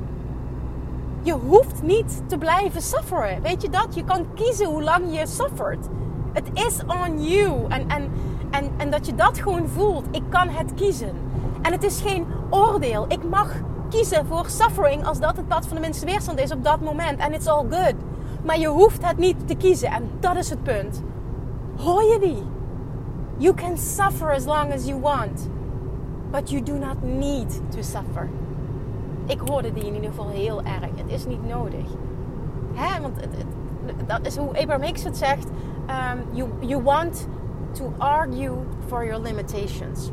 Je hoeft niet te blijven sufferen. Weet je dat? Je kan kiezen hoe lang je suffert. Het is on you. En, en, en, en dat je dat gewoon voelt. Ik kan het kiezen. En het is geen oordeel. Ik mag kiezen voor suffering als dat het pad van de minste weerstand is op dat moment. En it's all good. Maar je hoeft het niet te kiezen. En dat is het punt. Hoor je die? You can suffer as long as you want. But you do not need to suffer ik hoorde die in ieder geval heel erg. Het is niet nodig. Hè? Want dat is hoe Abraham Hicks het zegt. Um, you, you want to argue for your limitations.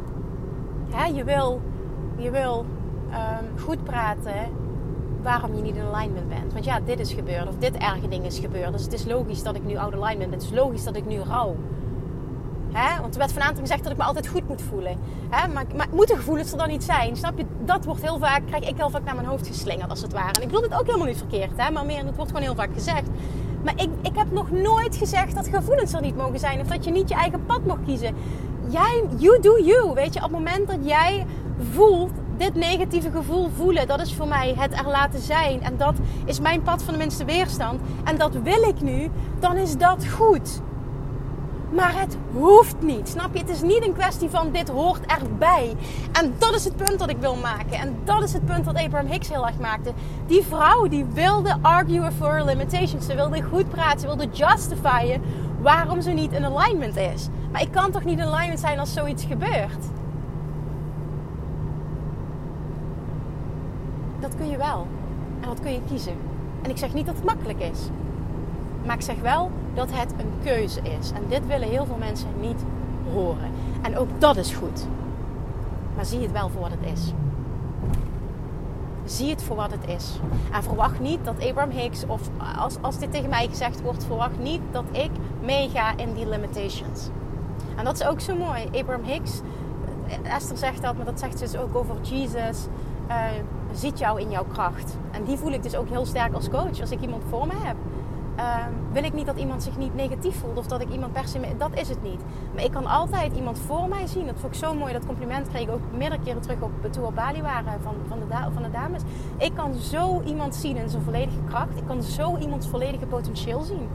Hè? Je wil, je wil um, goed praten waarom je niet in alignment bent. Want ja, dit is gebeurd of dit erge ding is gebeurd. Dus het is logisch dat ik nu out of alignment ben. Het is logisch dat ik nu rouw. Hè? Want er werd van aantal gezegd dat ik me altijd goed moet voelen. Hè? Maar, maar moeten gevoelens er dan niet zijn? Snap je? Dat wordt heel vaak, krijg ik heel vaak naar mijn hoofd geslingerd als het ware. En ik bedoel dit ook helemaal niet verkeerd. Hè? Maar meer, het wordt gewoon heel vaak gezegd. Maar ik, ik heb nog nooit gezegd dat gevoelens er niet mogen zijn. Of dat je niet je eigen pad mag kiezen. Jij, you do you. Weet je, op het moment dat jij voelt dit negatieve gevoel voelen, dat is voor mij het er laten zijn. En dat is mijn pad van de minste weerstand. En dat wil ik nu, dan is dat goed. Maar het hoeft niet. Snap je? Het is niet een kwestie van dit hoort erbij. En dat is het punt dat ik wil maken. En dat is het punt wat Abraham Hicks heel erg maakte. Die vrouw die wilde arguen for her limitations. Ze wilde goed praten. Ze wilde justifyen waarom ze niet in alignment is. Maar ik kan toch niet in alignment zijn als zoiets gebeurt? Dat kun je wel. En dat kun je kiezen. En ik zeg niet dat het makkelijk is. Maar ik zeg wel dat het een keuze is. En dit willen heel veel mensen niet horen. En ook dat is goed. Maar zie het wel voor wat het is. Zie het voor wat het is. En verwacht niet dat Abraham Hicks, of als, als dit tegen mij gezegd wordt, verwacht niet dat ik meega in die limitations. En dat is ook zo mooi. Abraham Hicks, Esther zegt dat, maar dat zegt ze dus ook over Jesus. Uh, ziet jou in jouw kracht. En die voel ik dus ook heel sterk als coach. Als ik iemand voor me heb Ehm, wil ik niet dat iemand zich niet negatief voelt of dat ik iemand per se. Dat is het niet. Maar ik kan altijd iemand voor mij zien. Dat vond ik zo mooi. Dat compliment kreeg ik ook meerdere keren terug op, toen we op Bali waren van, van, de, van de dames. Ik kan zo iemand zien in zijn volledige kracht. Ik kan zo iemands volledige potentieel zien.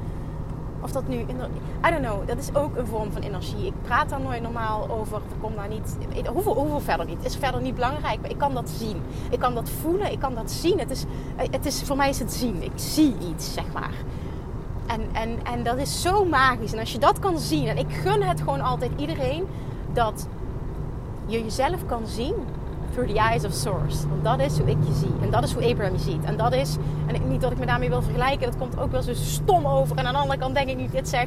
Of dat nu, I don't know, dat is ook een vorm van energie. Ik praat daar nooit normaal over. Ik kom daar niet, hoeveel, hoeveel verder niet. Het is verder niet belangrijk, maar ik kan dat zien. Ik kan dat voelen, ik kan dat zien. Het is, het is, voor mij is het zien. Ik zie iets, zeg maar. En, en, en dat is zo magisch. En als je dat kan zien, en ik gun het gewoon altijd iedereen, dat je jezelf kan zien through the eyes of source. Want dat is hoe ik je zie. En dat is hoe Abraham je ziet. En dat is, en niet dat ik me daarmee wil vergelijken, dat komt ook wel zo stom over. En aan de andere kant denk ik nu ik dit zeg,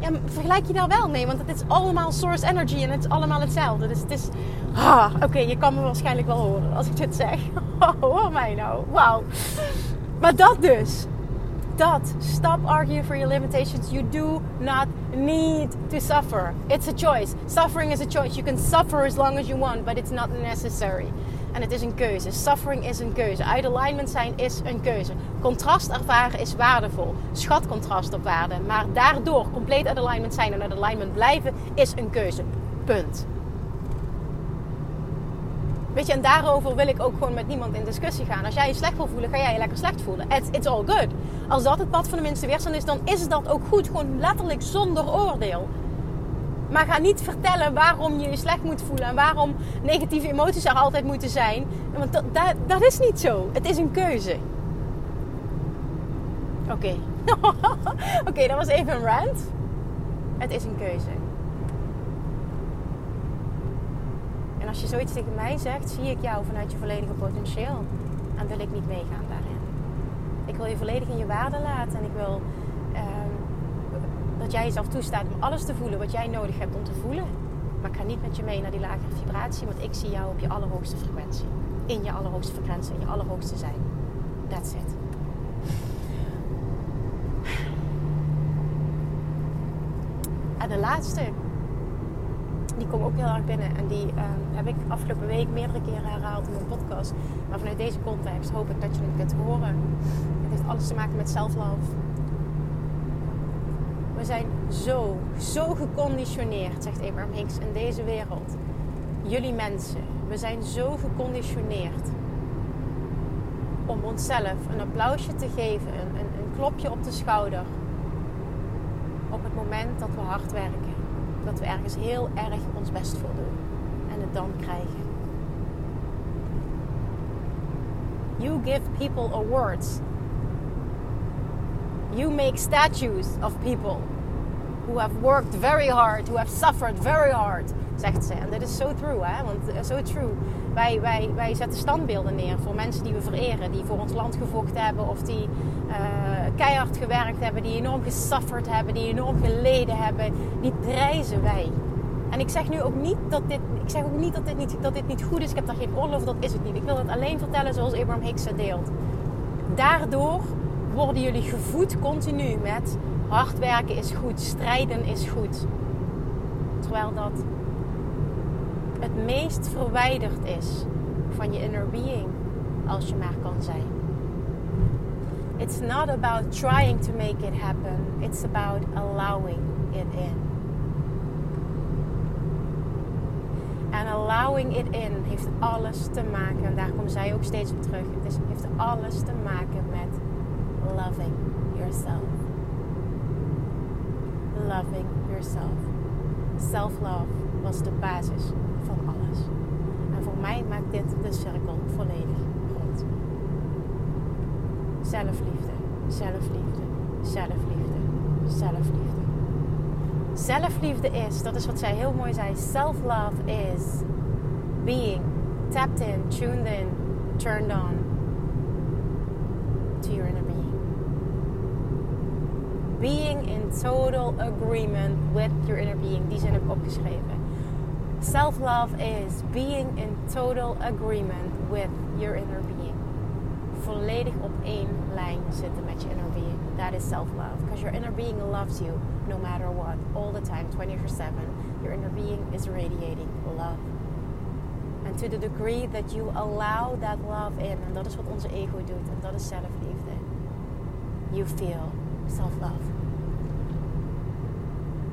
ja, vergelijk je daar wel mee. Want het is allemaal source energy en het is allemaal hetzelfde. Dus het is, ah, oké, je kan me waarschijnlijk wel horen als ik dit zeg. hoor mij nou, wauw. Maar dat dus Stop arguing for your limitations. You do not need to suffer. It's a choice. Suffering is a choice. You can suffer as long as you want, but it's not necessary. En het is een keuze. Suffering is een keuze. Uit alignment zijn is een keuze. Contrast ervaren is waardevol. Schat contrast op waarde. Maar daardoor compleet uit alignment zijn en uit alignment blijven is een keuze. Punt. Weet je, en daarover wil ik ook gewoon met niemand in discussie gaan. Als jij je slecht wil voelen, ga jij je lekker slecht voelen. It's, it's all good. Als dat het pad van de minste weerstand is, dan is dat ook goed. Gewoon letterlijk zonder oordeel. Maar ga niet vertellen waarom je je slecht moet voelen en waarom negatieve emoties er altijd moeten zijn. Want dat, dat, dat is niet zo. Het is een keuze. Oké. Oké, dat was even een rant. Het is een keuze. En als je zoiets tegen mij zegt, zie ik jou vanuit je volledige potentieel. En wil ik niet meegaan daarin. Ik wil je volledig in je waarde laten. En ik wil ehm, dat jij jezelf toestaat om alles te voelen wat jij nodig hebt om te voelen. Maar ik ga niet met je mee naar die lagere vibratie, want ik zie jou op je allerhoogste frequentie. In je allerhoogste frequentie, in je allerhoogste zijn. That's it. En de laatste die komen ook heel erg binnen. En die ehm, heb ik afgelopen week meerdere keren herhaald in mijn podcast. Maar vanuit deze context hoop ik dat je het kunt horen. Het heeft alles te maken met self-love. We zijn zo, zo geconditioneerd, zegt Abraham Hicks, in deze wereld. Jullie mensen, we zijn zo geconditioneerd om onszelf een applausje te geven, een, een, een klopje op de schouder. Op het moment dat we hard werken dat we ergens heel erg ons best voor doen en het dan krijgen. You give people awards. You make statues of people who have worked very hard, who have suffered very hard, zegt ze. En dat is zo true, hè? Want so true. Wij, wij, wij zetten standbeelden neer voor mensen die we vereren, die voor ons land gevochten hebben of die keihard gewerkt hebben, die enorm gesufferd hebben, die enorm geleden hebben. Die prijzen wij. En ik zeg nu ook niet dat dit, ik zeg ook niet dat dit niet, dat dit niet goed is. Ik heb daar geen oorlog dat is het niet. Ik wil het alleen vertellen zoals Abraham Hicks het deelt. Daardoor worden jullie gevoed continu met hard werken is goed, strijden is goed. Terwijl dat het meest verwijderd is van je inner being als je maar kan zijn. It's not about trying to make it happen. It's about allowing it in. En allowing it in heeft alles te maken, en daar komt zij ook steeds op terug. Het is, heeft alles te maken met loving yourself. Loving yourself. Self-love was de basis van alles. En voor mij maakt dit de cirkel volledig. Zelfliefde, zelfliefde, zelfliefde, zelfliefde. Zelfliefde is, dat is wat zij heel mooi zei, self-love is being tapped in, tuned in, turned on to your inner being. Being in total agreement with your inner being. Die zin heb ik opgeschreven. Self-love is being in total agreement with your inner being. Volledig op één lijn zitten met je inner being. That is self-love. Because your inner being loves you no matter what, all the time, 24-7. Your inner being is radiating love. And to the degree that you allow that love in, en dat is wat onze ego doet, en dat is zelfliefde, you feel self-love.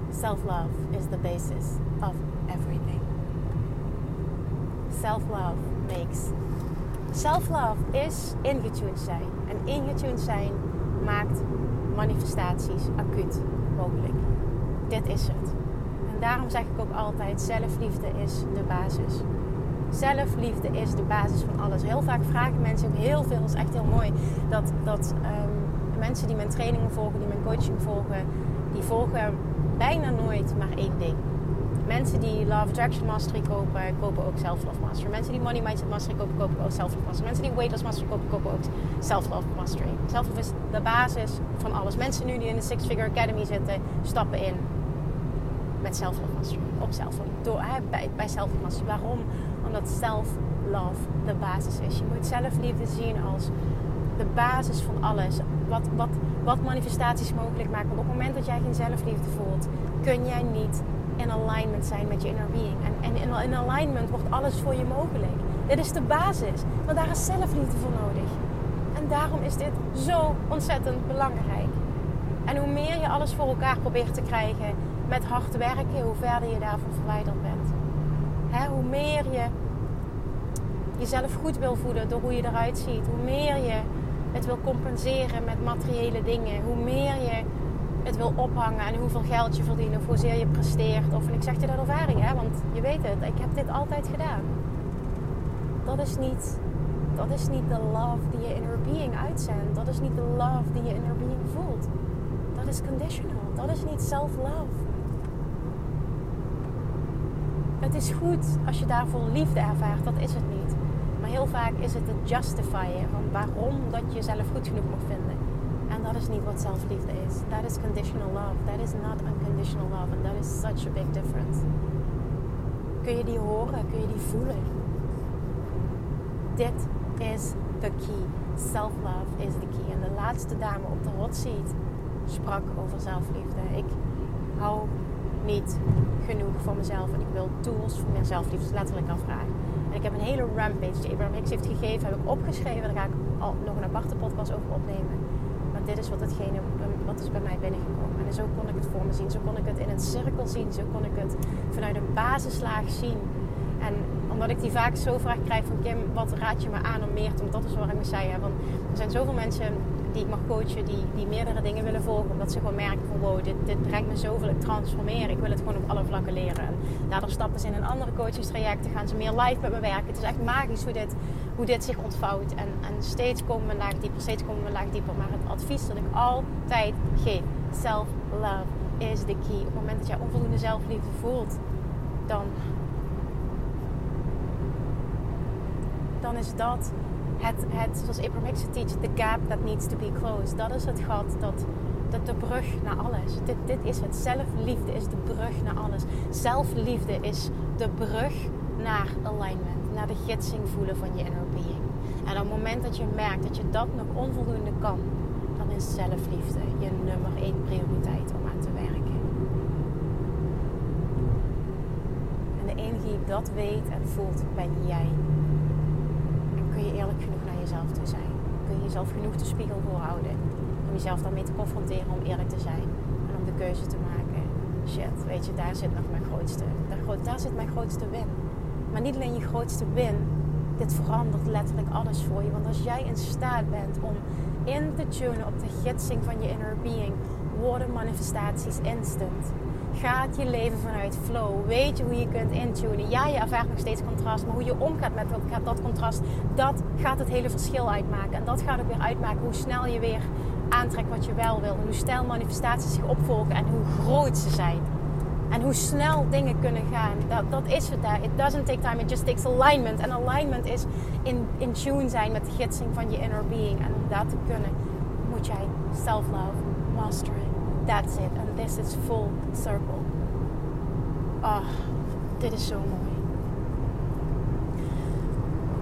Self-love is the basis of everything. Self-love makes. Self-love is ingetuned zijn. En ingetuned zijn maakt manifestaties acuut mogelijk. Dit is het. En daarom zeg ik ook altijd: zelfliefde is de basis. Zelfliefde is de basis van alles. Heel vaak vragen mensen ook heel veel, dat is echt heel mooi, dat, dat um, mensen die mijn trainingen volgen, die mijn coaching volgen, die volgen bijna nooit maar één ding. Mensen die Love Attraction Mastery kopen, kopen ook Self Love Mastery. Mensen die Money Mindset Mastery kopen, kopen ook Self Love Mastery. Mensen die Weight Loss Mastery kopen, kopen ook Self Love Mastery. Self Love is de basis van alles. Mensen nu die in de Six Figure Academy zitten, stappen in met Self Love Mastery. Op Self Love. Door, bij, bij Self Love Mastery. Waarom? Omdat Self Love de basis is. Je moet zelfliefde zien als de basis van alles. Wat, wat, wat manifestaties mogelijk maken. Want op het moment dat jij geen zelfliefde voelt, kun jij niet in alignment zijn met je inner being. En, en in, alignment wordt alles voor je mogelijk. Dit is de basis. Want daar is zelfliefde voor nodig. En daarom is dit zo ontzettend belangrijk. En hoe meer je alles voor elkaar probeert te krijgen met hard werken, hoe verder je daarvan verwijderd bent. hoe meer je jezelf goed wil voelen door hoe je eruit ziet, hoe meer je het wil compenseren met materiële dingen, hoe meer je het wil ophangen en hoeveel geld je verdient of hoezeer je presteert. Of, en ik zeg je dat ervaring, hè, want je weet het, ik heb dit altijd gedaan. Dat is niet, dat is niet de love die je inner being uitzendt. Dat is niet de love die je inner being voelt. Dat is conditional. Dat is niet self-love. Het is goed als je daarvoor liefde ervaart, dat is het niet. Maar heel vaak is het het justifyen van waarom dat je jezelf goed genoeg moet vinden. En dat is niet wat zelfliefde is. Dat is conditional love. That is not unconditional love. And that is such a big difference. Kun je die horen? Kun je die voelen? Dit is the key. Self-love is the key. En de laatste dame op de hot seat sprak over zelfliefde. Ik hou niet genoeg van mezelf en ik wil tools voor meer zelfliefde. letterlijk afvragen. En ik heb een hele rampage die Abraham Hicks heeft gegeven, heb ik opgeschreven. Daar ga ik al nog een aparte podcast over opnemen dit is wat, hetgene, wat is bij mij binnengekomen. En zo kon ik het voor me zien. Zo kon ik het in een cirkel zien. Zo kon ik het vanuit een basislaag zien. En omdat ik die vaak zo vraag krijg van Kim, wat raad je me aan om meer te doen? Dat is waarom ik zei. Hè, want er zijn zoveel mensen die ik mag coachen, die, die meerdere dingen willen volgen. Omdat ze gewoon merken van wow, dit, dit brengt me zoveel, ik transformeer. Ik wil het gewoon op alle vlakken leren. En daardoor stappen ze in een andere coachingstraject, gaan ze meer live met me werken. Het is echt magisch hoe dit, hoe dit zich ontvouwt. En, en steeds komen we een laag dieper, steeds komen we een laag dieper. Maar het advies dat ik altijd geef, self-love is the key. Op het moment dat jij onvoldoende zelfliefde voelt, dan, dan is dat het, het zoals Abraham Hicks teach, the gap that needs to be closed. Dat is het gat, dat, dat de brug naar alles. Dit, dit is het. Zelfliefde is de brug naar alles. Zelfliefde is de brug naar alignment, naar de gidsing voelen van je inner being. En op het moment dat je merkt dat je dat nog onvoldoende kan, dan is zelfliefde je nummer één prioriteit om aan te werken. En de enige die dat weet en voelt, ben jij kun je eerlijk genoeg naar jezelf te zijn. Kun je jezelf genoeg de spiegel voorhouden. Om jezelf daarmee te confronteren, om eerlijk te zijn. En om de keuze te maken. Shit, weet je, daar zit nog mijn grootste, daar zit mijn grootste win. Maar niet alleen je grootste win, dit verandert letterlijk alles voor je. Want als jij in staat bent om in te tunen op de gidsing van je inner being, worden manifestaties instant gaat je leven vanuit flow. Weet je hoe je kunt intunen. Ja, je ervaart nog steeds contrast, maar hoe je omgaat met dat, contrast, dat gaat het hele verschil uitmaken. En dat gaat ook weer uitmaken hoe snel je weer aantrekt wat je wel wil. En hoe snel manifestaties zich opvolgen en hoe groot ze zijn. En hoe snel dingen kunnen gaan. Dat, dat is het daar. It doesn't take time, it just takes alignment. En alignment is in, in tune zijn met de gidsing van je inner being. En om dat te kunnen, moet jij self-love masteren. That's it. And this is full circle. Ah, oh, dit is zo mooi.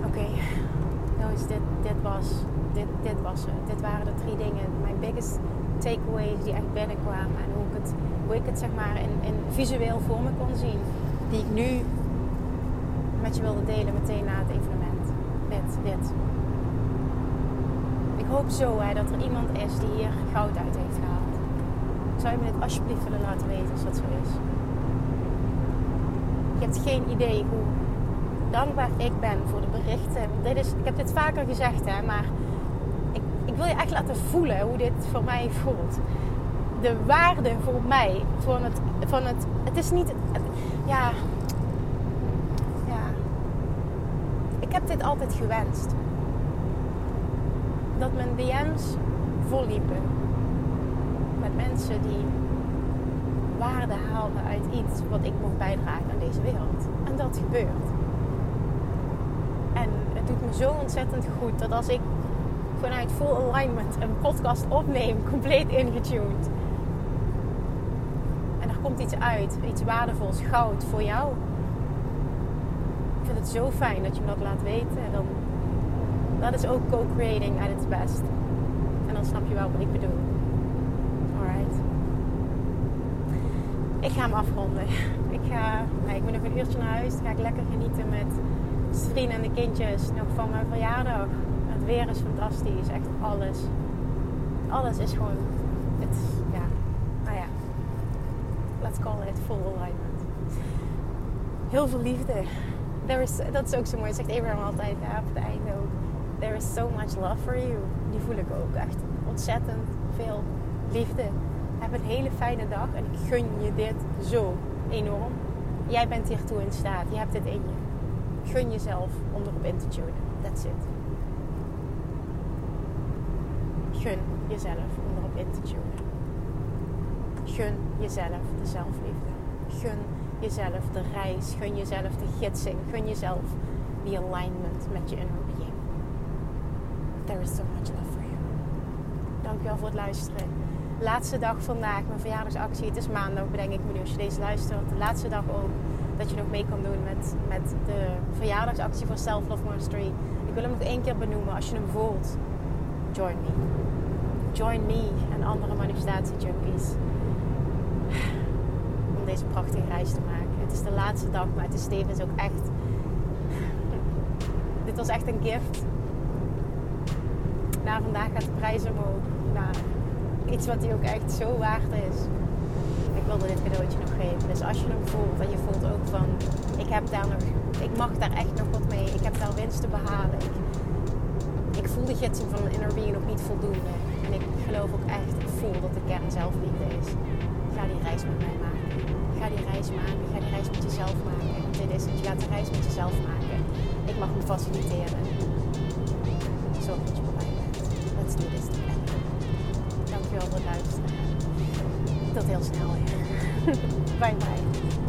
Oké, nou is dit, dit was, dit, dit was het. Dit waren de drie dingen. Mijn biggest takeaways die echt binnenkwamen. En hoe ik het, ik zeg maar in, in visueel voor me kon zien. Die ik nu met je wilde delen meteen na het evenement. Dit, dit. Ik hoop zo hè, dat er iemand is die hier goud uit heeft gehaald. Zou je me dit alsjeblieft willen laten weten als dat zo is? Je hebt geen idee hoe dankbaar ik ben voor de berichten. Dit is, ik heb dit vaker gezegd, hè, maar wil je echt laten voelen hoe dit voor mij voelt. De waarde voor mij, van het, van het, het is niet, ja, ja. Ik heb dit altijd gewenst. Dat mijn DM's volliepen. Met mensen die waarde haalden uit iets wat ik mocht bijdragen aan deze wereld. En dat gebeurt. En het doet me zo ontzettend goed dat als ik vanuit full alignment een podcast opneem, compleet ingetuned. En er komt iets uit, iets waardevols, goud voor jou. Ik vind het zo fijn dat je me dat laat weten. En dan, dat is ook co-creating at its best. En dan snap je wel wat ik bedoel. Alright. Ik ga hem afronden. Ik, ga, nou, ik moet nog een uurtje naar huis. Dan ga ik lekker genieten met vrienden en de kindjes nog van mijn verjaardag weer is fantastisch. Echt alles. Alles is gewoon. Het, ja, nou ja. Let's call it full alignment. Heel veel liefde. There is, dat is ook zo mooi. Zegt Abraham altijd ja, op het einde ook. There is so much love for you. Die voel ik ook. Echt ontzettend veel liefde. Heb een hele fijne dag en ik gun je dit zo enorm. Jij bent hiertoe in staat. Je hebt dit in je. Gun jezelf om erop in te tunen. That's it. Gun jezelf om erop in te tunen. Gun jezelf de zelfliefde. Gun jezelf de reis. Gun jezelf de gidsing. Gun jezelf die alignment met je inner being. There is so much love for you. Dankjewel voor het luisteren. Laatste dag vandaag, mijn verjaardagsactie. Het is maandag, bedenk ik me nu als je deze luistert. De laatste dag ook dat je nog mee kan doen met, met de verjaardagsactie voor Self Love Mastery. Ik wil hem nog één keer benoemen als je hem voelt. Join me join me en andere manifestatie-junkies. Om deze prachtige reis te maken. Het is de laatste dag, maar het is tevens ook echt. Dit was echt een gift. Na vandaag gaat de prijs omhoog. Naar iets wat hij ook echt zo waard is. Ik wilde dit cadeautje nog geven. Dus als je hem voelt en je voelt ook van ik heb daar nog, ik mag daar echt nog wat mee. Ik heb daar winst te behalen. Ik, ik voel de gidsing van mijn inner being nog niet voldoende. Ik geloof ook echt, ik voel dat de kern zelfliefde is. Ga die reis met mij maken. Ga die reis maken. Ga die reis met jezelf maken. Dit is het. Je gaat de reis met jezelf maken. Ik mag hem faciliteren. Zorg dat je bij bent. Let's do this together. Dankjewel voor het luisteren. Tot heel snel weer. bye bye.